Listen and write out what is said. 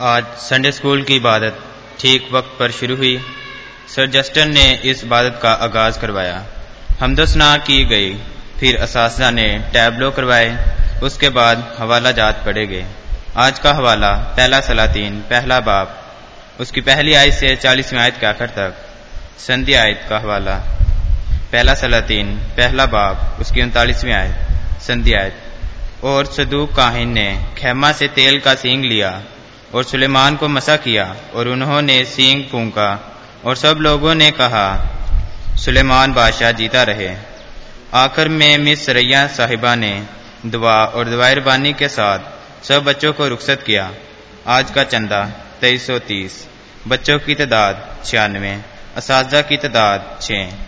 आज Sunday school की इबादत ठीक वक्त पर शुरू हुई। सर जस्टन ने इस इबादत का आगाज़ करवाया। हमदोसना की गई, फिर इस ने टैबलो करवाए, उसके बाद हवाला जात पढ़े गए। आज का हवाला पहला सलातीन, पहला बाप। उसकी पहली आयत से चालीसवीं आयत के आखिर तक संधि आयत का हवाला। पहला सलातीन, पहला बाप, उसकी उनतालीसवीं आयत, संधि आयत। और सदूक काहिन ने खेमा से तेल का सींग लिया। और सुलेमान को मसा किया और उन्होंने सींग फूंका और सब लोगों ने कहा, सुलेमान बादशाह जीता रहे। आखिर में मिस रैया साहिबा ने दुआ और दवायरबानी के साथ सब बच्चों को रुखसत किया। आज का चंदा तेईस सौ तीस। बच्चों की तादाद छियानवे इस की तादाद छः